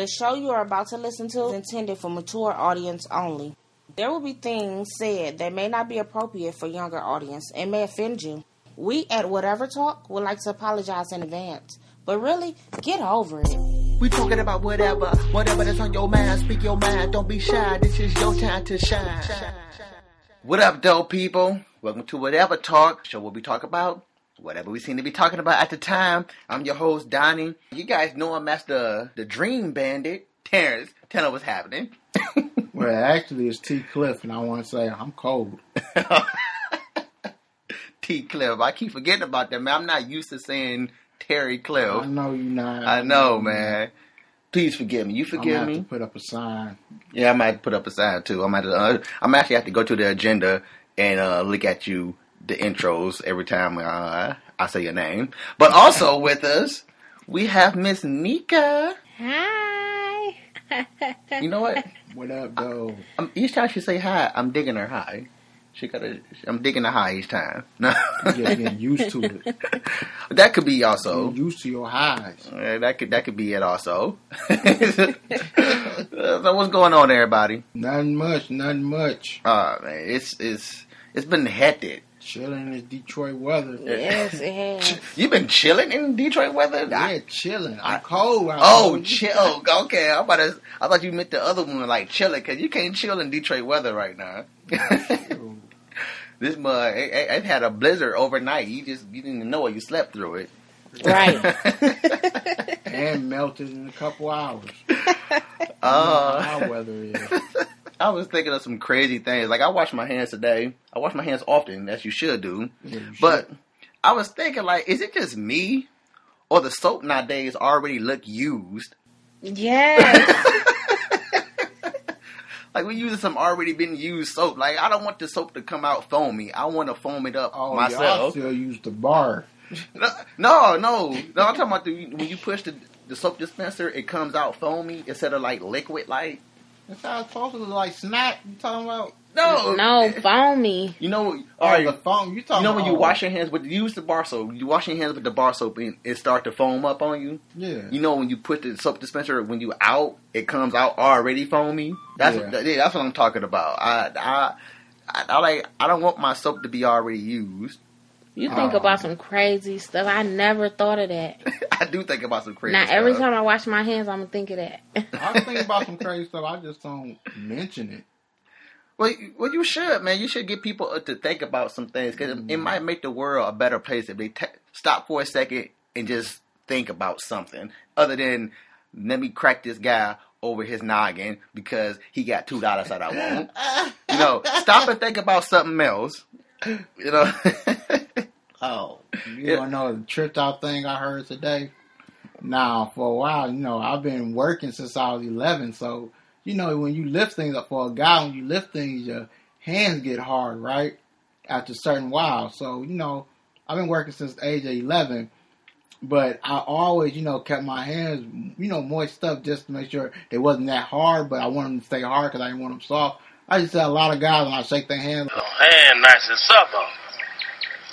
The show you are about to listen to is intended for mature audience only. There will be things said that may not be appropriate for younger audience and may offend you. We at Whatever Talk would like to apologize in advance, but really, get over it. We talking about whatever, whatever that's on your mind. Speak your mind, don't be shy. This is your time to shine. What up, dope people? Welcome to Whatever Talk, show where we talk about whatever we seem to be talking about at the time. I'm your host, Donnie. You guys know I'm as the, the Dream Bandit. Terrence, tell them what's happening. Well, actually, it's T Cliff, and I want to say I'm cold. T Cliff. I keep forgetting about that, man. I'm not used to saying Terry Cliff. I know you're not. I know, man. Please forgive me. You forgive me? put up a sign. Yeah, I might put up a sign too. I might. Uh, I'm actually have to go to the agenda and uh, look at you the intros every time uh, I say your name. But also with us, we have Miss Nika. Hi. You know what? What up, though? Um, each time she say hi, I'm digging her high. She got a. I'm digging her high each time. No, just getting used to it. that could be also. You're used to your highs. Uh, that could that could be it also. so what's going on, everybody? Not much, Not much. Uh man, it's it's it's been hectic. Chilling in Detroit weather. Yes, it has. You've been chilling in Detroit weather. I- Yeah, chilling. I'm cold. I'm oh, cold. chill. Okay, I'm about to. I thought you meant the other one, like chilling, because you can't chill in Detroit weather right now. this mud, it, it, it had a blizzard overnight. You just you didn't even know it. You slept through it. Right. and melted in a couple hours. Uh, How weather is. I was thinking of some crazy things. Like I wash my hands today. I wash my hands often, as you should do. Yeah, you But should. I was thinking, like, is it just me, or the soap nowadays already look used? yes. Like we using some already been used soap. Like I don't want the soap to come out foamy. I want to foam it up oh, y'all myself. still use the bar. No, no, no, no. I'm talking about the, when you push the, the soap dispenser, it comes out foamy instead of like liquid. Like That's how it's supposed to like snack. You talking about? no, No, foamy. You know, all Oh, right. the phone. You talking? You know when you wash your hands with use the bar soap, you wash your hands with the bar soap and it start to foam up on you. Yeah. You know when you put the soap dispenser when you out, it comes out already foamy. That's Yeah. what, yeah, that's what I'm talking about. I, I I I like I don't want my soap to be already used. You uh, think Oh. about some crazy stuff. I never thought of that. I do think about some crazy. now, every time I wash my hands, I'm gonna think of that. I thinking about some crazy stuff. I just don't mention it. Well, you- well, you should, man. You should get people to think about some things because it, it mm-hmm. might make the world a better place if they stop for a second and just think about something other than let me crack this guy over his noggin because he got two dollars that I want. You know, stop and think about something else. You know, Oh, you Yeah. don't know the tripped out thing I heard today? Now, for a while, you know, I've been working since I was 11, so, you know, when you lift things up for a guy, when you lift things, your hands get hard, right? After a certain while. So, you know, I've been working since the age of 11, but I always, you know, kept my hands, you know, moist stuff just to make sure they wasn't that hard, but I wanted them to stay hard because I didn't want them soft. I used to tell a lot of guys when I shake their hands, hand nice and supple,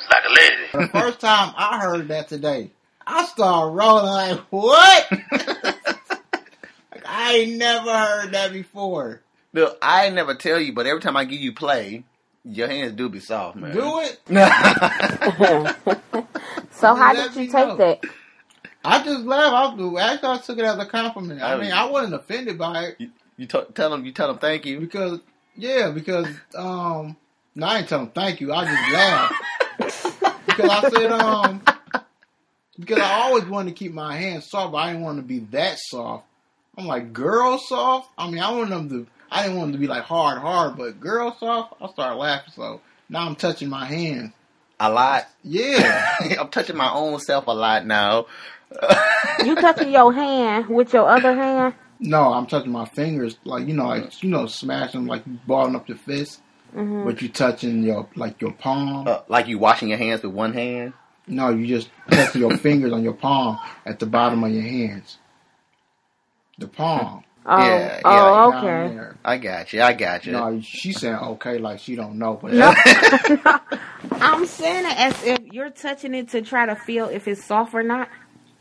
like a lady. The first time I heard that today, I started rolling like, what? like, I ain't never heard that before. look, I never tell you, but every time I give you play, your hands do be soft, man. Do it? so, how did me you know. take that? I just laughed. I was, actually, I took it as a compliment. I Oh. mean, I wasn't offended by it you you t- tell them, you tell them thank you. because, yeah, because, um, no, I didn't tell them thank you. I just laughed. Because I said, um, because I always wanted to keep my hands soft, but I didn't want to be that soft. I'm like, girl soft? I mean, I want them to, I didn't want them to be like hard, hard, but girl soft? I started laughing, so now I'm touching my hands. A lot. Yeah. I'm touching my own self a lot now. You touching your hand with your other hand? no, I'm touching my fingers, like, you know, like, you know, smashing, like, balling up your fist, hmm but you touching your, like, your palm. Uh, like you washing your hands with one hand. No, you just touching your fingers on your palm at the bottom of your hands. The palm. Oh, Yeah, oh, down okay. there. I got you. I got you. No, she's saying okay, like she don't know, but No, I'm saying it as if you're touching it to try to feel if it's soft or not.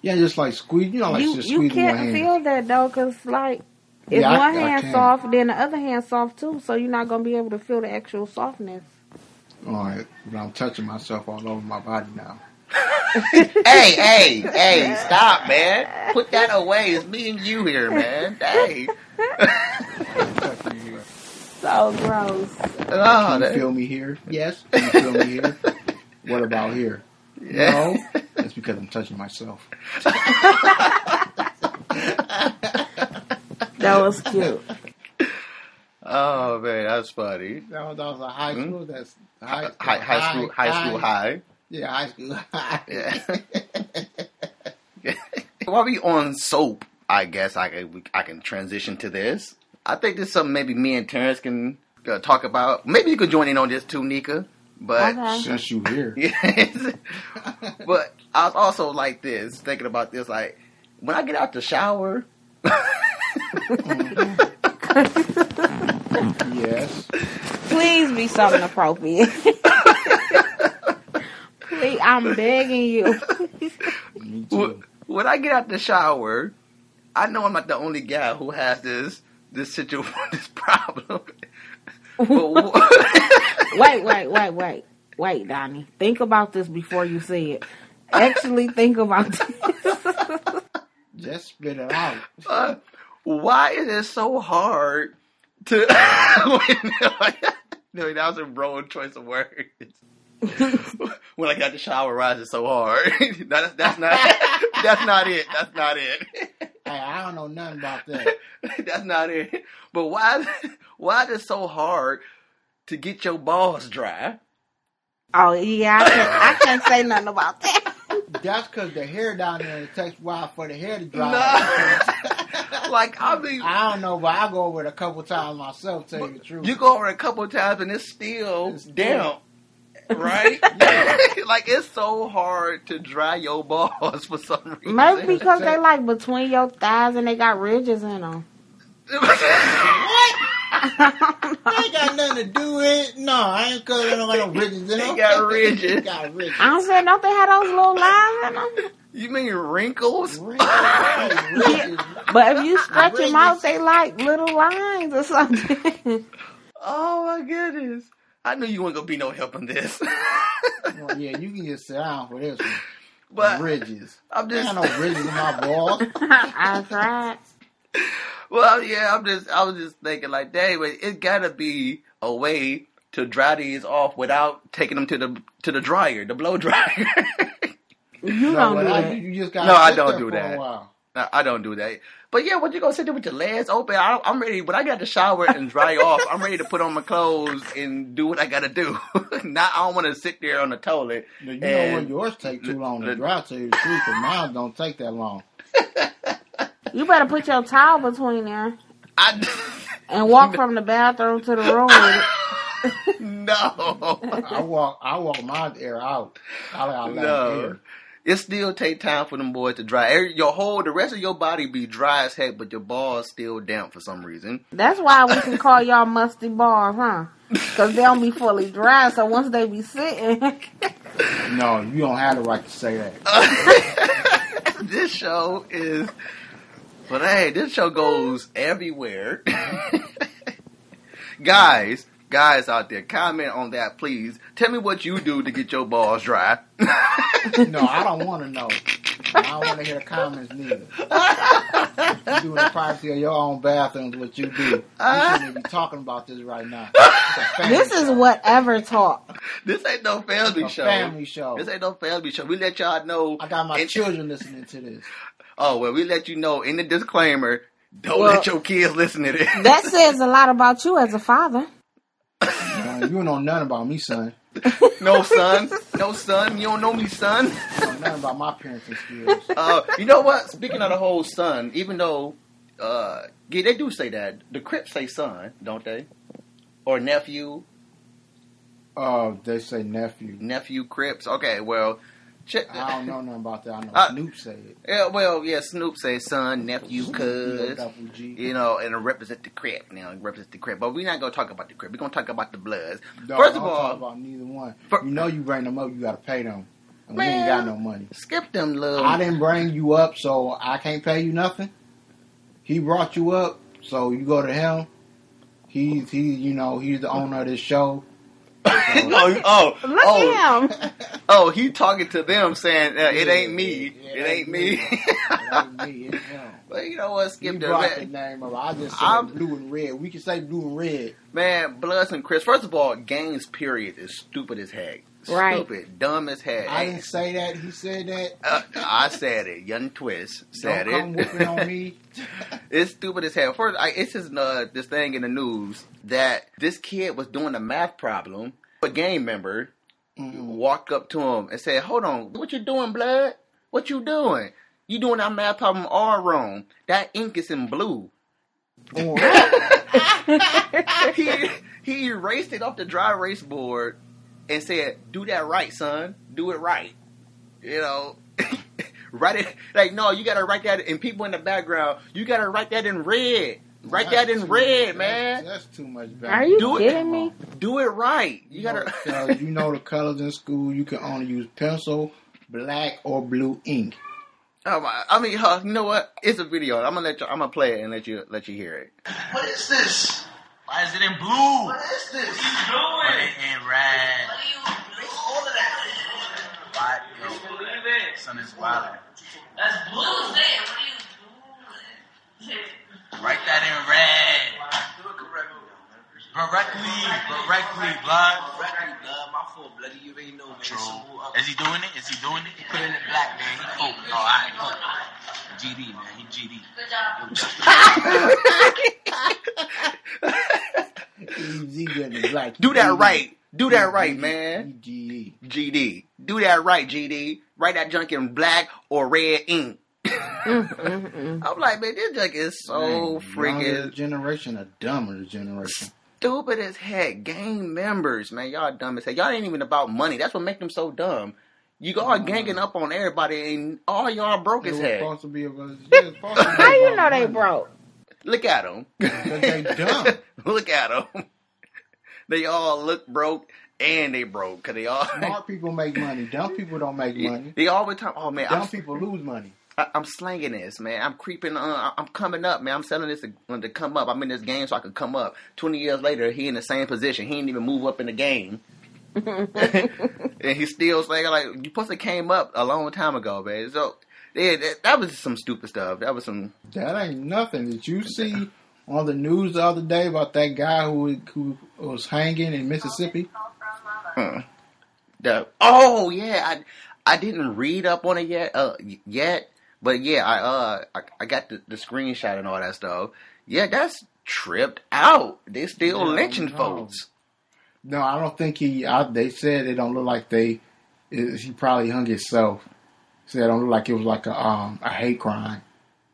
Yeah, just like squeeze. You know, like you just you squeeze one can't hand. feel that though, cause like if Yeah, one I hand can. soft, then the other hand soft too. So you're not gonna be able to feel the actual softness. All right, but I'm touching myself all over my body now. hey, hey, hey, stop, man. Put that away. It's me and you here, man. Hey. Touching you here. So gross. Oh, Can you that, feel me here? Yes. Can you feel me here? What about here? yeah. No. That's because I'm touching myself. That was cute. Oh man, that's funny. That was, that was a high Hmm? school. That's high, High, high school, high school high. Yeah, high school high. Yeah. While we on soap, I guess I can I can transition to this. I think this is something maybe me and Terrence can uh, talk about. Maybe you could join in on this too, Nika. But Okay. Since you here. yes. but I was also like this, thinking about this. Like when I get out the shower, Yes. Please be something appropriate. Please, I'm begging you. Me too. when I get out the shower, I know I'm not the only guy who has this this situation, this problem. Wait, wait, wait, wait, wait, Donnie. Think about this before you say it. Actually, think about this. Just spit it out. uh, why is it so hard to? no, that was a wrong choice of words. when I got the shower, why is so hard? that's, that's not. That's not it. That's not it. Hey, I don't know nothing about that. That's not it. But why? Why is it so hard to get your balls dry? Oh yeah, I can't, I can't say nothing about that. That's because the hair down there, it takes a while for the hair to dry. No. like I mean, I don't know, but I go over it a couple times myself, tell you the truth. you go over it a couple times and it's still It's damp, right? like it's so hard to dry your balls for some reason. Maybe because they like between your thighs and they got ridges in them. I ain't got nothing to do it. No, I ain't because I don't got no ridges in They them. got ridges. They got ridges. I don't say don't they have those little lines in them? you mean wrinkles? Ridges. But if you stretch them out, they like little lines or something. Oh my goodness! I knew you weren't gonna be no help in this. Well, yeah, you can just sit down for this one. but ridges. I'm There just ain't no ridges in my balls. I tried. Well, yeah, I'm just, I was just thinking like, dang, but it gotta be a way to dry these off without taking them to the to the dryer, the blow dryer. You No, don't but do I- that. You just got No, I don't do that. No, I don't do that. But yeah, what you gonna sit there with your legs open? I, I'm ready. When I got to shower and dry off, I'm ready to put on my clothes and do what I gotta do. Not, I don't want to sit there on the toilet. Now, You know And- when yours take too long to dry, tell you the truth, but mine don't take that long. You better put your towel between there I and walk from the bathroom to the room with it. no, I walk, I walk my air out. I, I let no. air. It still take time for them boys to dry. Your whole, the rest of your body be dry as heck, but your balls still damp for some reason. That's why we can call y'all musty balls, huh? Because they don't be fully dry, so once they be sitting, No, you don't have the right to say that. this show is, but hey, this show goes everywhere. guys, guys out there, comment on that, please. Tell me what you do to get your balls dry. No, I don't want to know. I don't want to hear the comments neither. You do in the privacy of your own bathrooms what you do. You shouldn't be talking about this right now. It's a family this is show. whatever talk. this ain't no family a show. family show. This ain't no family show. We let y'all know. I got my in- children listening to this. Oh well, we let you know in the disclaimer. Don't Well- let your kids listen to this. That says a lot about you as a father. Man, you don't know nothing about me, son. no son, no son. You don't know me, son. You know nothing about my parenting skills. Uh, you know what? Speaking of the whole son, even though, uh, yeah, they do say that. The Crips say son, don't they? Or nephew, Oh, they say nephew. nephew Crips. Okay, well, check. I don't know nothing about that. I know Uh, Snoop said it. Yeah, well, yeah. Snoop say son, nephew, cuz. You know, and represent the Crip. Now, represent the Crip. But we're not gonna talk about the Crip. We're gonna talk about the Bloods. No, First of all, about neither one. fir- you know, you bring them up, you got to pay them. and we ain't got no money. Skip them little. I didn't bring you up, so I can't pay you nothing. He brought you up, so you go to him. He's he, you know, he's the owner of this show. oh, oh, Look oh, at him. oh, he talking to them saying uh, it Yeah, ain't me, yeah, it ain't me. It ain't me, it's him. but you know what? He Skip the brought the name of. I just said I'm- blue and red. We can say blue and red. man. Bloods and Crips. First of all, games period is stupid as heck. Right. Stupid, dumb as heck. I didn't say that. He said that. Uh, I said it. Young Twist said Don't come it. whooping on me. It's stupid as hell. First, I, it's just uh, this thing in the news that this kid was doing a math problem. A game member Mhm. walked up to him and said, "Hold on, what you doing, blood? What you doing? You doing that math problem all wrong. That ink is in blue." he he erased it off the dry erase board and said, "Do that right, son. Do it right." You know, write it like no. You gotta write that. And people in the background, you gotta write that in red. Write that in red, that's- man. That's too much. Are you Do it. kidding me? Do it right. You gotta. So you know the colors in school. You can only use pencil, black, or blue ink. Oh my! I mean, huh, you know what? It's a video. I'm gonna let you. I'm gonna play it and let you let you hear it. What is this? Why is it in blue? What is this? What are you doing? in red. Make all of that. Why? Yo, son is wild. That's blue. What are you doing? Write that in red. Do it correctly. Correctly, correctly, blood. Correctly, blood. My fault, bloody. You already know, man. True. Is he doing it? Is he doing it? He Put in the black, man. He focused. Oh, alright, cool. GD, man. He GD. Good job. Easy getting the black. Do that right. Do that right, man. GE. GD. Do that right, GD. Write that junk in black or red ink. I'm like, man, this junk is so Younger freaking generation, a dumber generation. Stupid as heck. Gang members, man, y'all dumb as heck. Y'all ain't even about money. That's what make them so dumb. You all mm-hmm. ganging up on everybody, and all y'all broke as heck. supposed to be about. yeah, supposed to be How you know they money. broke? Look at them. They dumb. Look at them. They all look broke, and they broke because they all. Smart people make money. Dumb people don't make money. They always talk. Oh man, Dumb I'm, people lose money. I, I'm slanging this, man. I'm creeping. Uh, I'm coming up, man. I'm selling this to, to come up. I'm in this game so I can come up. Twenty years later, he in the same position. He didn't even move up in the game, and he's still saying like, "You supposed to came up a long time ago, man." So, yeah, that, that was some stupid stuff. That was some. That ain't nothing. Did you see on the news the other day about that guy who who was hanging in Mississippi? Huh. The, oh yeah, I I didn't read up on it yet. Uh, yet, but yeah, I uh I, I got the, the screenshot and all that stuff. Yeah, that's tripped out. They still lynching no. folks. No, I don't think he. I, they said it don't look like they. It, he probably hung himself. Said it don't look like it was like a um a hate crime.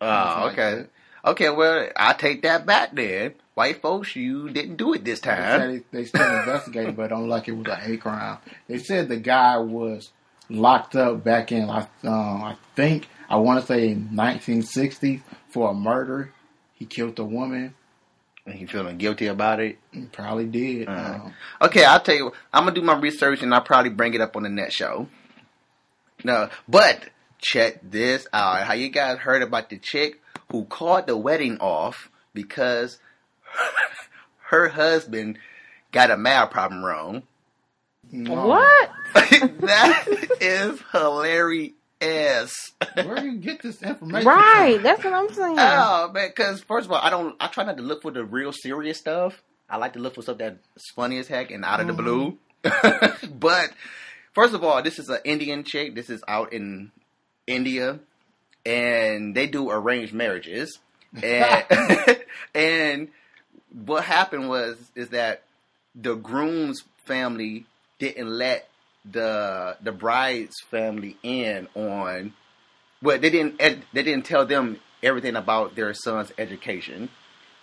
Oh, like okay. Okay, well, I take that back then. White folks, you didn't do it this They time. said they, they still investigating, but don't look like it was a hate crime. They said the guy was locked up back in um, I think I want to say in 1960s for a murder. He killed a woman. And he feeling guilty about it. Probably did. Uh-huh. Um, Okay, I'll tell you. I'm gonna do my research and I'll probably bring it up on the next show. No, but check this out. How you guys heard about the chick who called the wedding off because her husband got a math problem wrong? No. What? that is hilarious. Where do you get this information? Right, that's what I'm saying. Oh man, because first of all, I don't. I try not to look for the real serious stuff. I like to look for stuff that's funny as heck and out of the mm-hmm. blue. but first of all, this is an Indian chick. This is out in India, and they do arranged marriages. And and what happened was is that the groom's family didn't let the the bride's family in on well, they didn't. They didn't tell them everything about their son's education.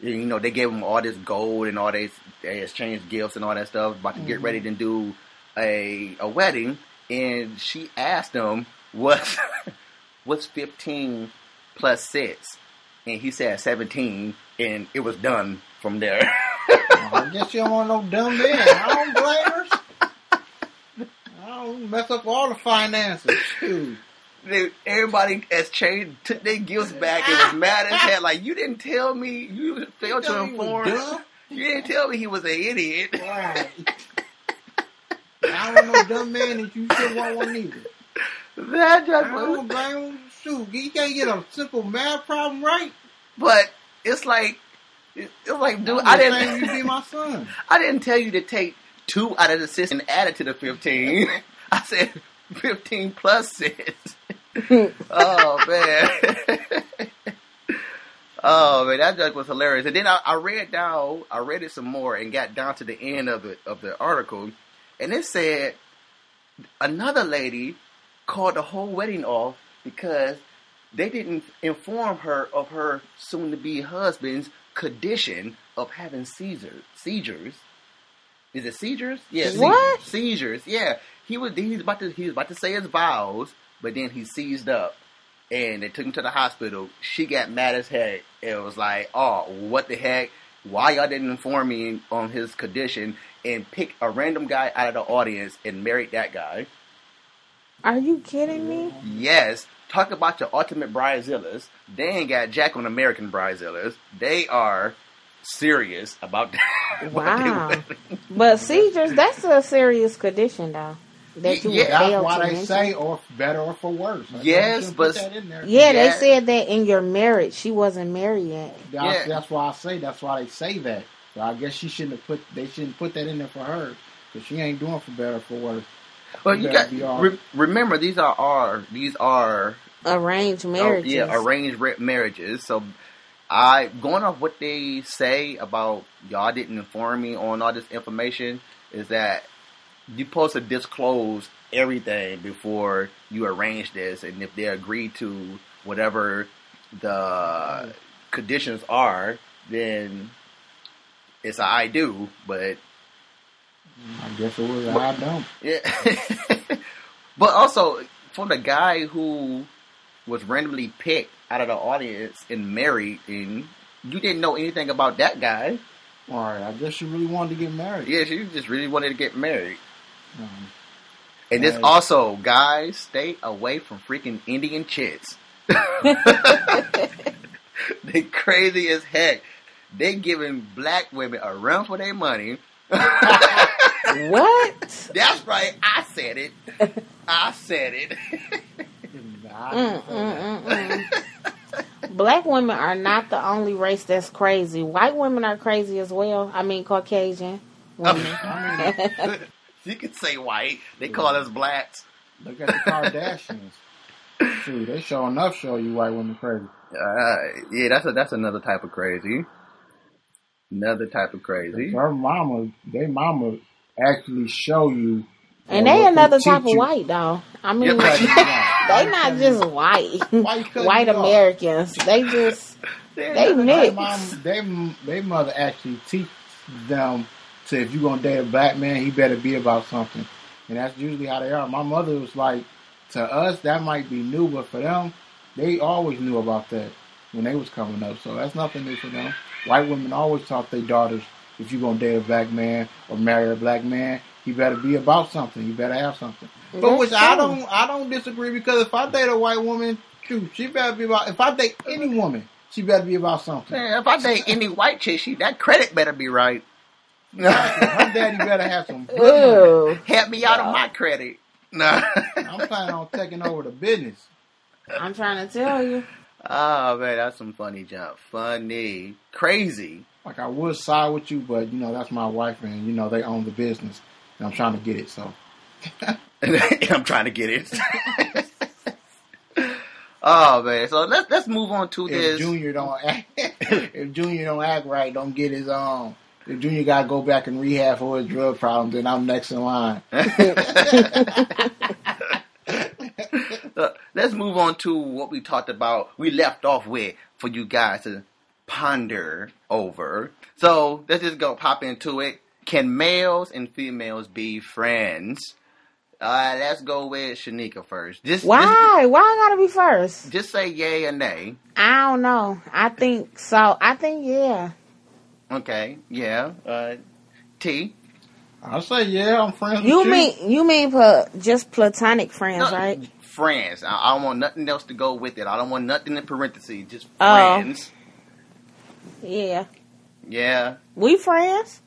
You know, they gave them all this gold and all this. They exchanged gifts and all that stuff. About to get ready to do a a wedding, and she asked him, "What's what's fifteen plus six?" And he said seventeen, and it was done from there. I guess you don't want no dumb man. I don't blame her. I don't don't mess up all the finances. Shoot. Dude, everybody has changed, took their gifts back and was mad as hell. Like, you didn't tell me, you failed to know he inform. You didn't tell me he was an idiot. Right. I don't know dumb man that you should want one either. That I just don't was, blame him. Shoot, you can't get a simple math problem right. but it's like, it's like, dude, I didn't, you be my son. I didn't tell you to take two out of the six and add it to the 15. I said 15 plus six. oh, man. oh, man, that joke was hilarious. And then I, I read down, I read it some more and got down to the end of it, of the article. And it said another lady called the whole wedding off because they didn't inform her of her soon to be husband's condition of having seizures. Seizures. Is it seizures? Yeah. What? Seizures. seizures. Yeah. He was he was about to he was about to say his vows, but then he seized up. And they took him to the hospital. She got mad as heck. It was like, oh, what the heck? Why y'all didn't inform me on his condition and pick a random guy out of the audience and married that guy? Are you kidding me? Yes. Talk about your ultimate bridezillas. They ain't got Jack on American bridezillas. They are serious about that. Wow. But seizures, that's a serious condition, though. That you Yeah, would That's fail why to they mention. say, or better or for worse. That's Yes, but- put that in there. Yeah, they said that in your marriage. She wasn't married yet. That's, Yeah. that's why I say. That's why they say that. So I guess she shouldn't have put. They shouldn't put that in there for her because she ain't doing for better or for worse. Well, You you gotta all- re- remember these are our these are Arranged oh, marriages. yeah arranged re- marriages. So I going off what they say about y'all didn't inform me on all this information is that you're supposed to disclose everything before you arrange this, and if they agree to whatever the conditions are, then it's a I do. But I guess it was. I don't. yeah, but also for the guy who was randomly picked out of the audience and married, and you didn't know anything about that guy. All right. I guess she really wanted to get married. Yeah, she just really wanted to get married. Um, And this also, guys, stay away from freaking Indian chicks. they crazy as heck. They giving black women a run for their money. What? That's right. I said it. I said it. Mm, mm, mm. Black women are not the only race that's crazy. White women are crazy as well. I mean, Caucasian women. I mean, you can say white. They call us blacks. look at the Kardashians. Shoot, they show enough show you white women crazy. Uh, yeah, that's a, that's another type of crazy. Another type of crazy. Her mama, they mama actually show you. and they another teach type of white, though. I mean, Yeah, they not just white. Why you cutting white Americans. off? They just they They mixed. mom, they they mother actually teach them to if you're gonna date a black man, he better be about something, and that's usually how they are. My mother was like, to us that might be new, but for them, they always knew about that when they was coming up. So that's nothing new for them. White women always taught their daughters if you're gonna date a black man or marry a black man, he better be about something. He better have something. But That's which I don't I don't disagree because if I date a white woman, shoot, she better be about. If I date any woman, she better be about something. Man, if I date any white chick, she, that credit better be right. Her daddy better have some good Help me out on my credit. Nah. I'm planning on taking over the business. I'm trying to tell you. oh man, that's some funny jump. Funny, crazy. Like I would side with you, but you know that's my wife, and you know they own the business, and I'm trying to get it. So I'm trying to get it. oh man, so let's let's move on to if this. Junior don't act, if Junior don't act right, don't get his um. If Junior got to go back and rehab for his drug problem, then I'm next in line. Uh, let's move on to what we talked about. We left off with for you guys to ponder over. So let's just go pop into it. Can males and females be friends? Uh, let's go with Shanika first. Just, Why? Why I gotta be first? Just, just say yay or nay. I don't know. I think so. I think yeah. Okay, yeah. Uh, T. I say yeah, I'm friends You with you. mean you mean pla- just platonic friends, No, right? Friends. I, I don't want nothing else to go with it. I don't want nothing in parentheses. Just Oh. friends. Yeah. Yeah. We friends?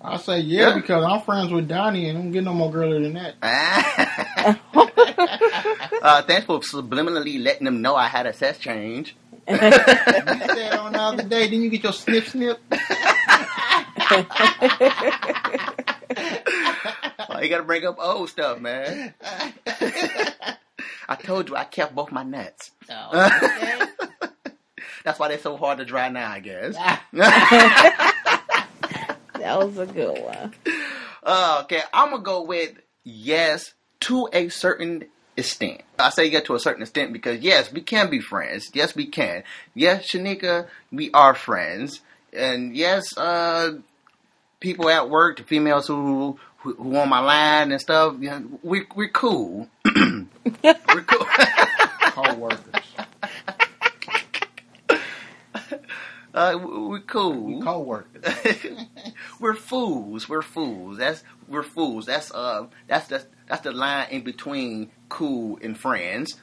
I say yeah, Yeah. because I'm friends with Donnie and don't get no more girlier than that. uh, thanks for subliminally letting them know I had a sex change. You said on the other day, didn't you get your snip snip? Why you gotta bring up old stuff, man? I told you I kept both my nuts. That's why they're so hard to dry now, I guess. That was a good one. Uh, okay, I'm gonna go with yes to a certain extent. I say yes to a certain extent because yes, we can be friends. Yes, we can. Yes, Shanika, we are friends. And yes, uh, people at work, the females who who, who on my line and stuff, you know, we we're cool. we're cool. Co-workers. uh, we- we're cool. We co-workers. we're fools. We're fools. That's we're fools. That's uh that's the that's the line in between cool and friends.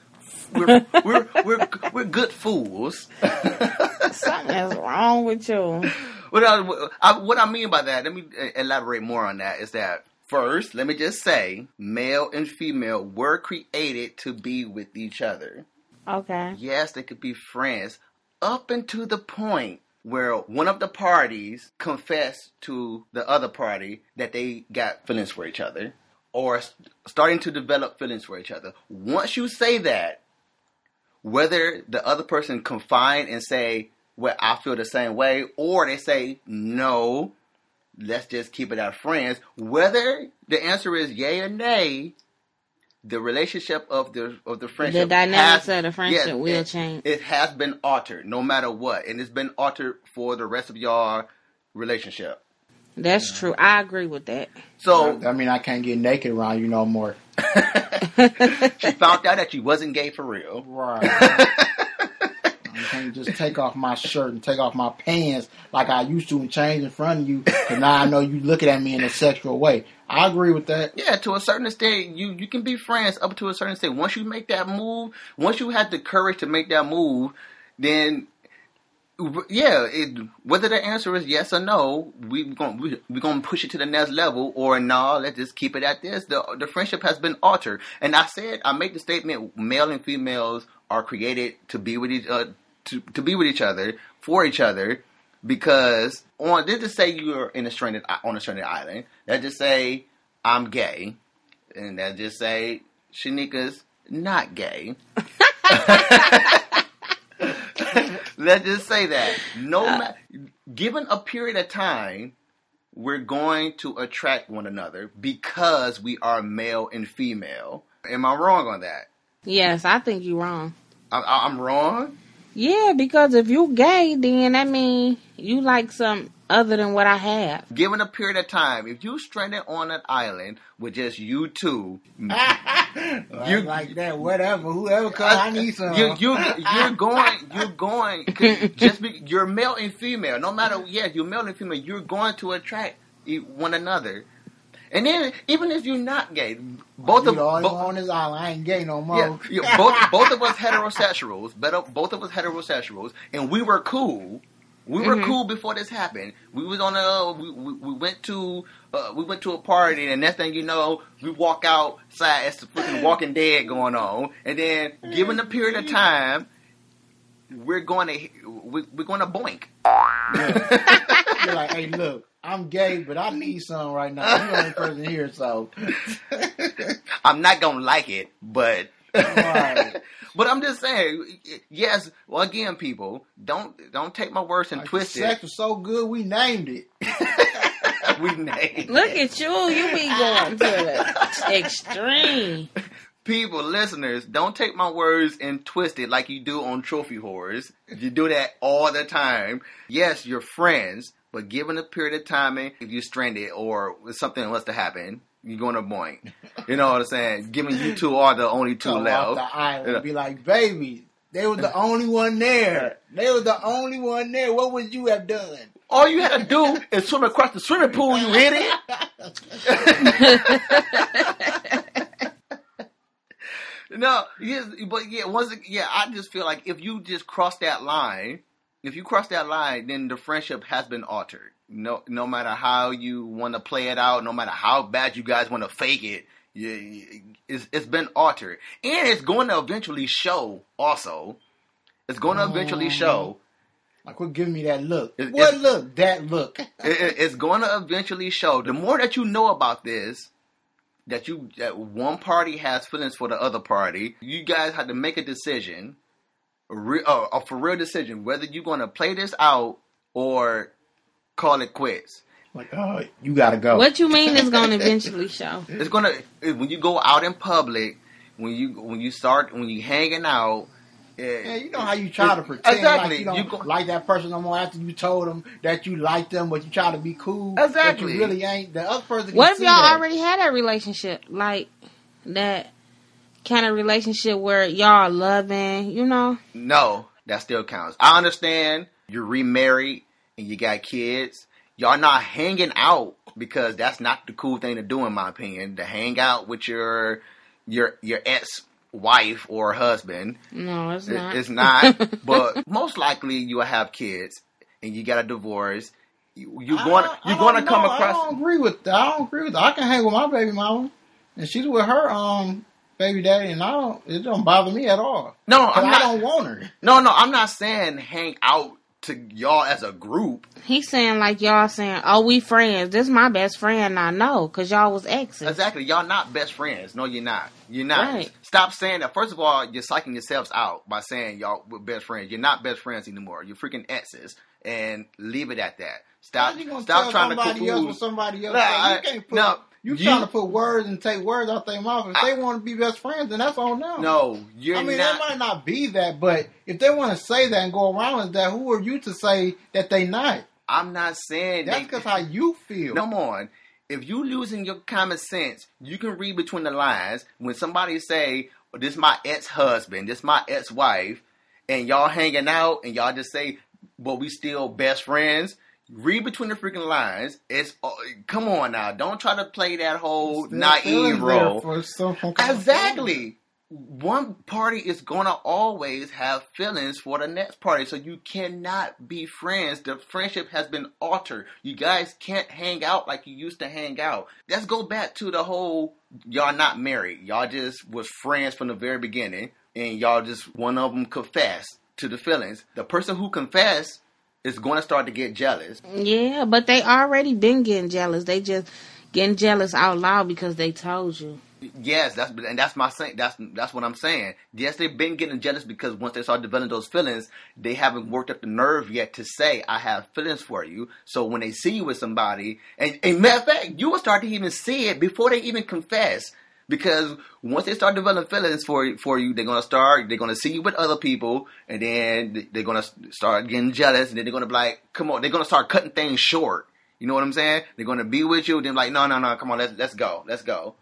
We're we're we're we're good fools. Something is wrong with you. What I, I what I mean by that? Let me uh, elaborate more on that. Is that first? Let me just say, male and female were created to be with each other. Okay. Yes, they could be friends up until the point where one of the parties confessed to the other party that they got feelings for each other or starting to develop feelings for each other. Once you say that, whether the other person confide and say, well, I feel the same way, or they say, no, let's just keep it as friends, whether the answer is yay or nay, the relationship of the of the friendship the dynamics has- of the friendship yes, will it- change. It has been altered, no matter what, and it's been altered for the rest of y'all relationship. That's true. I agree with that. So I mean, I can't get naked around you no more. she found out that she wasn't gay for real. Right. I can't just take off my shirt and take off my pants like I used to and change in front of you. Because now I know you looking at me in a sexual way. I agree with that. Yeah, to a certain extent, you you can be friends up to a certain extent. Once you make that move, once you have the courage to make that move, then yeah, it, whether the answer is yes or no, we going we we gonna push it to the next level, or no, let's just keep it at this. The the friendship has been altered, and I said I made the statement: male and females are created to be with each uh, to to be with each other for each other. Because on let's just say you're in a stranded on a stranded island. Let's just say I'm gay, and let's just say Shanika's not gay. Let's just say that no uh. matter given a period of time, we're going to attract one another because we are male and female. Am I wrong on that? Yes, I think you're wrong. I- I'm wrong. Yeah, because if you gay, then that mean you like some other than what I have. Given a period of time, if you stranded on an island with just you two, You like that, whatever. Whoever come, I need uh, some. You you you're going you're going, just be, you're male and female. No matter yeah, you're male and female. You're going to attract e- one another. And then even if you're not gay, both you of the only bo- one on this island. I ain't gay no more. yeah, yeah, both both of us heterosexuals, better both of us heterosexuals, and we were cool. We were Mhm. cool before this happened. We was on a we, we, we went to uh, we went to a party, and next thing you know, we walk outside. It's the freaking Walking Dead going on, and then given the period of time, we're going to we, we're going to boink. You're like, hey, look, I'm gay, but I need some right now. You're the only person here, so. I'm not gonna like it, but Right. but I'm just saying. Yes, well, again, people don't don't take my words and Like, twist sex it. was so good, we named it. we named Look it. at you. You be going to the extreme. people, listeners, don't take my words and twist it like you do on trophy whores. You do that all the time. Yes, you're friends, but given a period of time, if you're stranded or something was to happen, you're going to boink. You know what I'm saying? Given you two are the only two Come left. off the island Yeah. and be like, baby, They was the only one there. They was the only one there. What would you have done? All you had to do is swim across the swimming pool, you idiot. no, yes, but yeah, once yeah, I just feel like if you just cross that line, if you cross that line, then the friendship has been altered. No, no matter how you want to play it out, no matter how bad you guys want to fake it, you, it's it's been altered, and it's going to eventually show. Also, it's going to oh. eventually show. Like, quit giving me that look. It- what look? That look. it, it- it's going to eventually show. The more that you know about this, that you that one party has feelings for the other party, you guys have to make a decision, a, re, uh, a for real decision, whether you're going to play this out or call it quits. Like, oh, you gotta go. What you mean is gonna eventually show? It's gonna when you go out in public, when you when you start when you hanging out. eh, Yeah, you know how you try to pretend Exactly. like you don't You go- like that person no more after you told them that you like them, but you try to be cool. Exactly. But you really ain't. The other person. Can What if see y'all that. already had a relationship, like that kind of relationship where y'all loving, you know? No, that still counts. I understand you're remarried and you got kids. Y'all not hanging out because that's not the cool thing to do, in my opinion. To hang out with your your your ex wife or husband. No, it's It- not. It's not. but most likely you will have kids and you got a divorce. You, you're going don't- you're going to come know. I don't agree with that. I don't agree with that. I can hang with my baby mama, and she's with her um baby daddy, and I don't. It don't bother me at all. No, I'm I not. don't want her. No, no, I'm not saying hang out to y'all as a group. He's saying like y'all saying, "Oh, we friends. This my best friend." I know, cause y'all was exes. Exactly. Y'all not best friends. No, you're not. You're not. Right. Stop saying that. First of all, you're psyching yourselves out by saying y'all were best friends. You're not best friends anymore. You're freaking exes. And leave it at that. Stop. How you gonna Stop tell trying to somebody else what confuse. somebody else? Nah. I- you can't put. no, you, trying to put words and take words out their mouth. If they want to be best friends, then that's on them. No, you're I mean, not. it might not be that, but if they want to say that and go around with that, who are you to say that they not? I'm not saying That's because how you feel. Come on. If you losing your common sense, you can read between the lines. When somebody say, oh, "This my ex husband, this my ex wife," and y'all hanging out, and y'all just say, "But we still best friends." Read between the freaking lines. It's uh, come on now. Don't try to play that whole Still naive role. Exactly. One party is gonna always have feelings for the next party, so you cannot be friends. The friendship has been altered. You guys can't hang out like you used to hang out. Let's go back to the whole y'all not married. Y'all just was friends from the very beginning, and y'all just one of them confessed to the feelings. The person who confessed is going to start to get jealous. Yeah, but they already been getting jealous. They just getting jealous out loud because they told you. Yes, that's and that's my saying. That's that's what I'm saying. Yes, they've been getting jealous because once they start developing those feelings, they haven't worked up the nerve yet to say, "I have feelings for you." So when they see you with somebody, and, and matter of fact, you will start to even see it before they even confess. Because once they start developing feelings for for you, they're gonna start. They're gonna see you with other people, and then they're gonna start getting jealous, and then they're gonna be like, "Come on!" They're gonna start cutting things short. You know what I'm saying? They're gonna be with you, then like, "No, no, no, come on, let's let's go, let's go."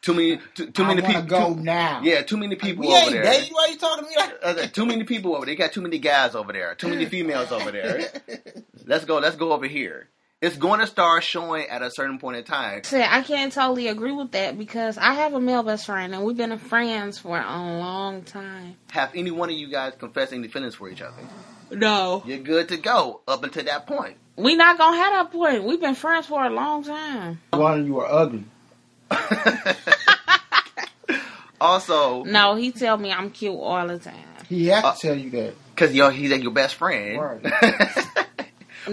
Too many, too, too many people. go too- now. Yeah, too many people we over ain't there. dating. Why you talking to me like too many people over there. They got too many guys over there. Too many females over there. Let's go. Let's go over here. It's going to start showing at a certain point in time. Said I can't totally agree with that because I have a male best friend and we've been friends for a long time. Have any one of you guys confessed any feelings for each other? No, You're good to go up until that point. we not gonna have that point. We've been friends for a long time. one of you are ugly? also, No, he tell me I'm cute all the time. He has Uh, to tell you that. because yo, he's like your best friend.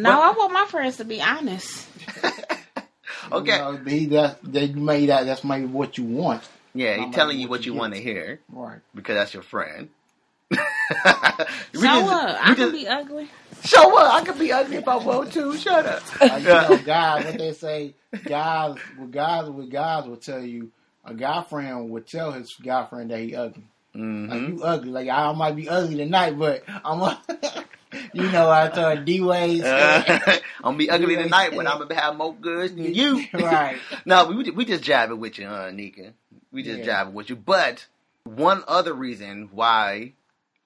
No, I want my friends to be honest. okay. You know, he that that you made that. That's maybe what you want. yeah, he's telling you what what you you want to hear Right. because that's your friend. So up. I can be ugly. Show up. I could be ugly if I want to. Shut up. Like, you know, guys, what they say, guys, with guys, with guys will tell you, a guy friend would tell his guy friend that he ugly. Like Mhm. you ugly. Like I might be ugly tonight, but I'm. You know, I told D Wade. Uh, I'm gonna be ugly tonight, but I'm gonna have more goods than you. Right. no, we we just jabbing with you, huh, Nika? We just Yeah. jabbing with you. But one other reason why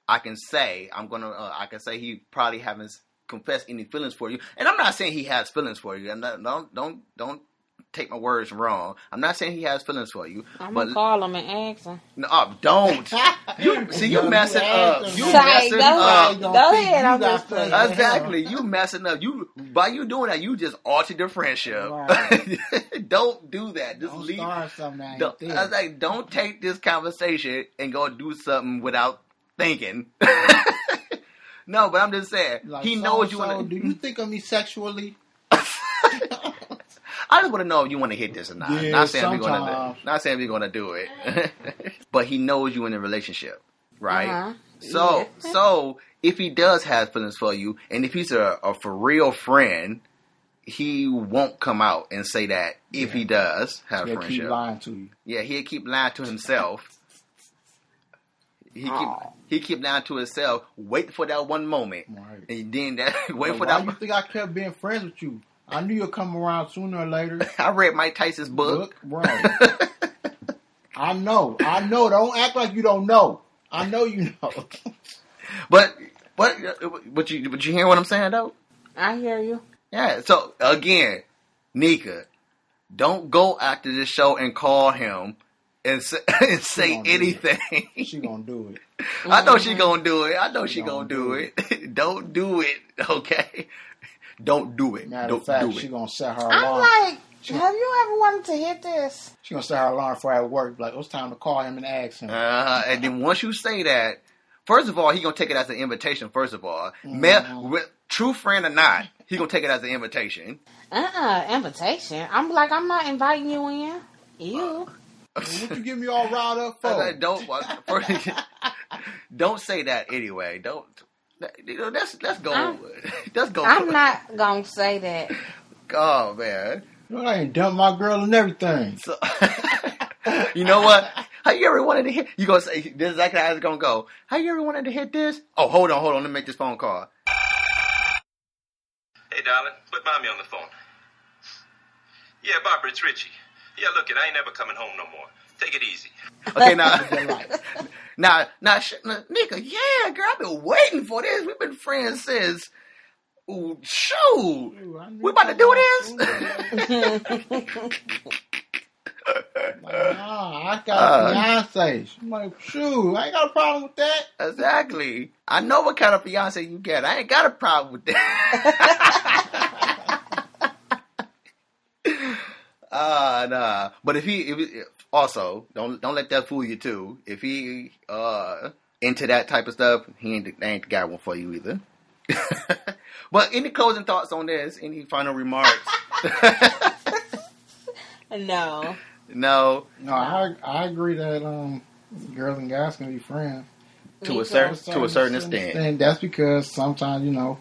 I can say I'm gonna uh, I can say he probably haven't confessed any feelings for you, and I'm not saying he has feelings for you. And not, don't don't don't take my words wrong. I'm not saying he has feelings for you, I'm but gonna call him and ask him. no, uh, don't. You see, you You messing up. him. You Sorry, messing go ahead. up. Go ahead, I'm just playing. Exactly, you messing up. You by you doing that, you just altered the friendship. Right. don't do that. Just Don't leave. start something that Don't, there. I was like, don't take this conversation and go do something without thinking. no, but I'm just saying Like, he so- knows you so want Do you think of me sexually? I just want to know if you want to hit this or not. Yeah, not saying we're gonna, sometimes. not saying we're gonna do it, but he knows you in a relationship, right? Uh-huh. So, so if he does have feelings for you, and if he's a, a for real friend, he won't come out and say that if he does have They friendship. keep lying to you. Yeah, he'll keep lying to himself. He keep Aw. he keep lying to himself. Wait for that one moment, Right. and then that wait But for why that. you think I kept being friends with you? I knew you'd come around sooner or later. I read Mike Tyson's book. right. I know. I know. Don't act like you don't know. I know you know. but but but you but you hear what I'm saying though? I hear you. Yeah. So again, Nika, don't go after this show and call him and say, and say gonna do it. anything. she gonna do it. I know she mm-hmm. gonna do it. I know she, She gonna, gonna do do it. don't do it. Okay. Don't do it. Matter don't of fact, do she it. gonna set her alarm. I'm alarm. like, have you ever wanted to hit this? she gonna set her alarm for at work. Like, it's time to call him and ask him. Uh, and then once you say that, first of all, he gonna take it as an invitation. First of all, Mm-hmm. Ma- with- true friend or not, he gonna take it as an invitation. Uh-uh, invitation. I'm like, I'm not inviting you in. You. what you give me all riled up for? said, don't first, don't say that anyway. Don't. You know, let's let's go. I'm- let's go. I'm not gonna say that. Oh man. You know, I ain't dumped my girl and everything. So, you know what? How you ever wanted to hit? You gonna say this is exactly how it's gonna go. How you ever wanted to hit this? Oh, hold on, hold on. Let me make this phone call. Hey, darling, put mommy on the phone. Yeah, Barbara, it's Richie. Yeah, look, it, I ain't never coming home no more. Take it easy. Okay, now, now, now, sh- now, Nika, yeah, girl, I've been waiting for this. We've been friends since. Ooh, shoot, we about to do this. Like, nah, I got Uh, a fiance. I'm like, shoot, I ain't got a problem with that. exactly. I know what kind of fiance you get. I ain't got a problem with that. Ah, nah. But if he, if he, also don't don't let that fool you too. If he uh into that type of stuff, he ain't the, ain't the guy one for you either. but any closing thoughts on this? Any final remarks? No. no, No, I I agree that um girls and guys can be friends. to Me a certain to a certain extent. And that's because sometimes, you know,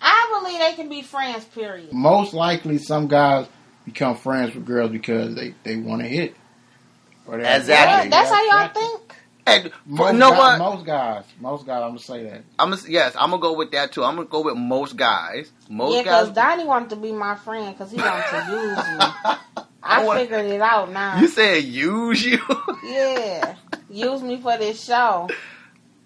I believe they can be friends, period. most likely some guys become friends with girls because they, they want to hit. Or they're- Exactly. Yeah, that's how y'all think. And Most you know guys, what? Most guys, most guys, I'm gonna say that. I'm gonna, yes, I'm gonna go with that too. I'm gonna go with most guys. Most yeah, because. Donnie wanted to be my friend because he wanted to use me. I want- figured it out now. You said use you. Yeah, use me for this show.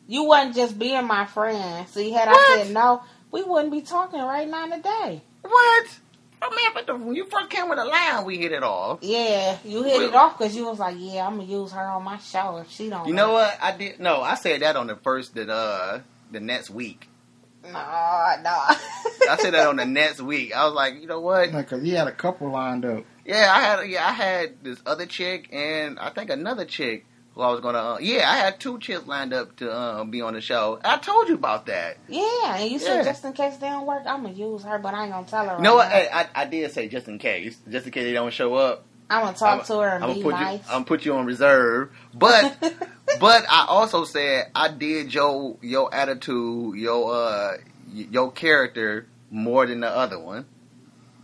You wasn't just being my friend. See, had What? I said no, we wouldn't be talking right now today. what? Oh man, but the, when you first came with a line, we hit it off. Yeah, you hit it off because you was like, "Yeah, I'm gonna use her on my show if she don't." You know what? I did. No, I said that on the first that uh the next week. No, no. I said that on the next week. I was like, you know what? Because he had a couple lined up. Yeah, I had yeah I had this other chick and I think another chick who I was gonna. Uh, yeah, I had two chicks lined up to uh, be on the show. I told you about that. Yeah, and you said Yeah. just in case they don't work, I'm gonna use her, but I ain't gonna tell her. Right Hey, I, I did say just in case, just in case they don't show up. I'm gonna talk I'm- to her and I'm be put nice. you. I'm gonna put you on reserve. But but I also said I did your your attitude, your uh your character more than the other one.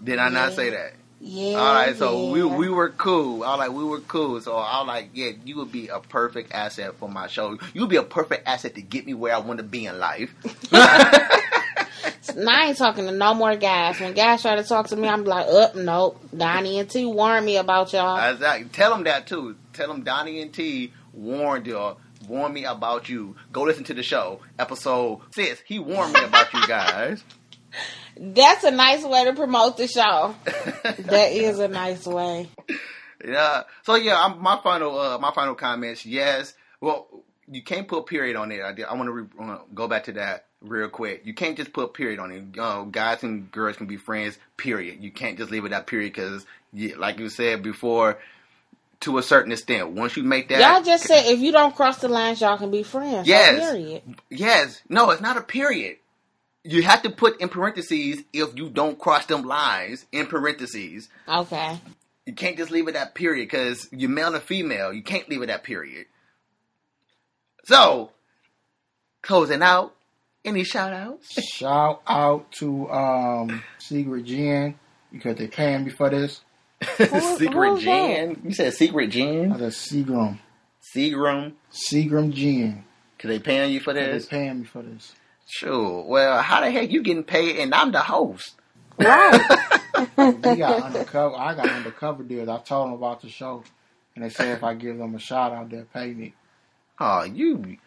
Did I not say that? Yeah. All right, so we yeah. we were cool. I was like we were cool. So I was like, yeah, you would be a perfect asset for my show. You would be a perfect asset to get me where I want to be in life. Now I ain't talking to no more guys. When guys try to talk to me, I'm like, up, nope. Donnie and T warned me about y'all. Exactly. Tell them that too. Tell them Donnie and T warned y'all warned me about you. Go listen to the show, episode six. He warned me about you guys. That's a nice way to promote the show. that is a nice way. Yeah. So yeah, I'm, my final uh, my final comments. Yes. Well, you can't put period on it. I, did- I want to re- go back to that real quick. You can't just put period on it. Uh, guys and girls can be friends. Period. You can't just leave it at period because, like you said before, to a certain extent, once you make that, Y'all just said if you don't cross the lines, y'all can be friends. Yes. period. Yes. No, it's not a period. You have to put in parentheses if you don't cross them lines in parentheses. Okay. You can't just leave it at period because you're male and female. You can't leave it at period. So, closing out, any shout outs? Shout out to um, Secret Gin because they paying me for this. Secret who's Gin. You said Secret Gin? I a Seagram. Seagram. Seagram Gin. Cause they paying you for this? They this? paying me for this. Sure. Well, how the heck you getting paid and I'm the host? Right. We got undercover. I got undercover deals. I told them about the show, and they said if I give them a shout out, they'll pay me. Oh, you,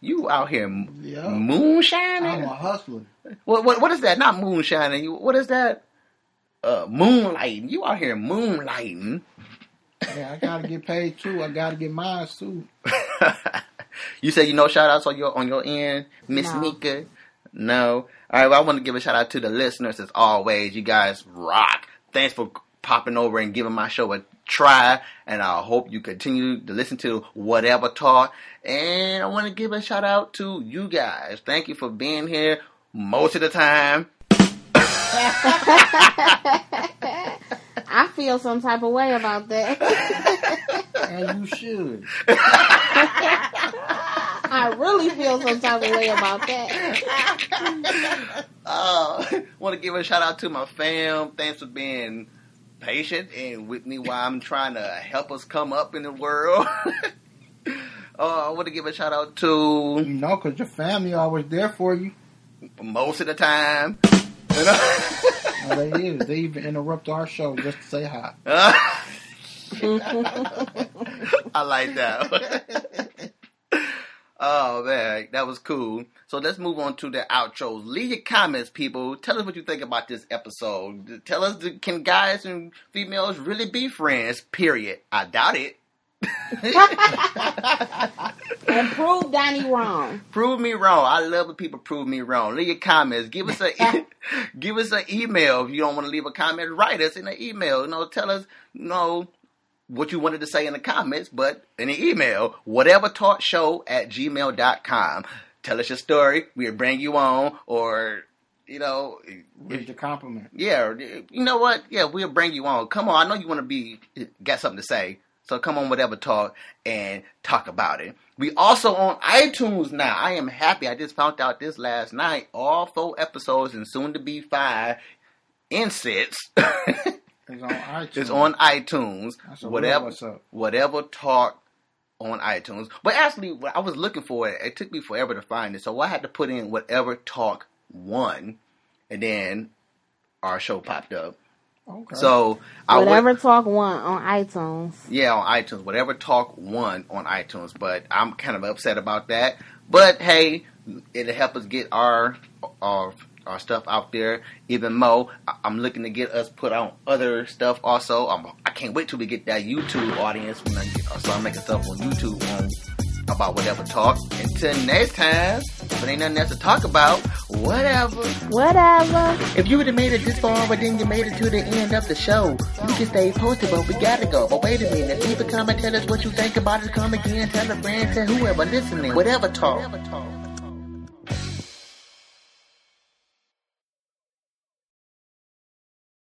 you out here Yeah. moonshining? I'm a hustler. What, what what is that? Not moonshining. You what is that? Uh, moonlighting. You out here moonlighting. Yeah, I gotta get paid too. I gotta get mine too. you said you know shout outs on your on your end, Miss No. Nika. No. All right. Well, I want to give a shout out to the listeners as always. You guys rock. Thanks for popping over and giving my show a try. And I hope you continue to listen to whatever talk. And I want to give a shout out to you guys. Thank you for being here most of the time. I feel some type of way about that. And you should. I really feel some type of way about that. Uh, want to give a shout out to my fam. Thanks for being patient and with me while I'm trying to help us come up in the world. uh, I want to give a shout out to You know, cause your family always there for you. most of the time. You know? No, they is. They even interrupt our show just to say hi. I like that. oh man, that was cool. So let's move on to the outros. Leave your comments, people. Tell us what you think about this episode. Tell us, can guys and females really be friends? Period. I doubt it. And prove Donnie wrong. prove me wrong. I love when people prove me wrong. Leave your comments. Give us a give us an email if you don't want to leave a comment. Write us in an email. You know, tell us you know what you wanted to say in the comments, but in the email, whatever talk show at gmail.com. Tell us your story. We'll bring you on or you know, Read the compliment. yeah, you know what? Yeah, we'll bring you on. Come on, I know you want to be got something to say. So come on, whatever talk and talk about it. We also on iTunes now. I am happy. I just found out this last night. All four episodes and soon to be five in six It's on iTunes. is on iTunes. That's a real Whatever, what's up. whatever talk on iTunes. But actually, when I was looking for it. It took me forever to find it, so I had to put in whatever talk one, and then our show popped up. Okay. So I went- Whatever Talk One on iTunes. yeah, on iTunes, whatever talk one on iTunes. But I'm kind of upset about that. But hey, it'll help us get our our our stuff out there even more. I- I'm looking to get us put on other stuff also. I'm, I can't wait till we get that YouTube audience when I get, uh, start making stuff on YouTube on about whatever talk. Until next time, if it ain't nothing else to talk about, whatever. Whatever. If you would have made it this far, but then you made it to the end of the show, you can stay posted, but we gotta go. But wait a minute, leave a comment, tell us what you think about it. Come again, tell a friend, tell whoever listening, whatever talk.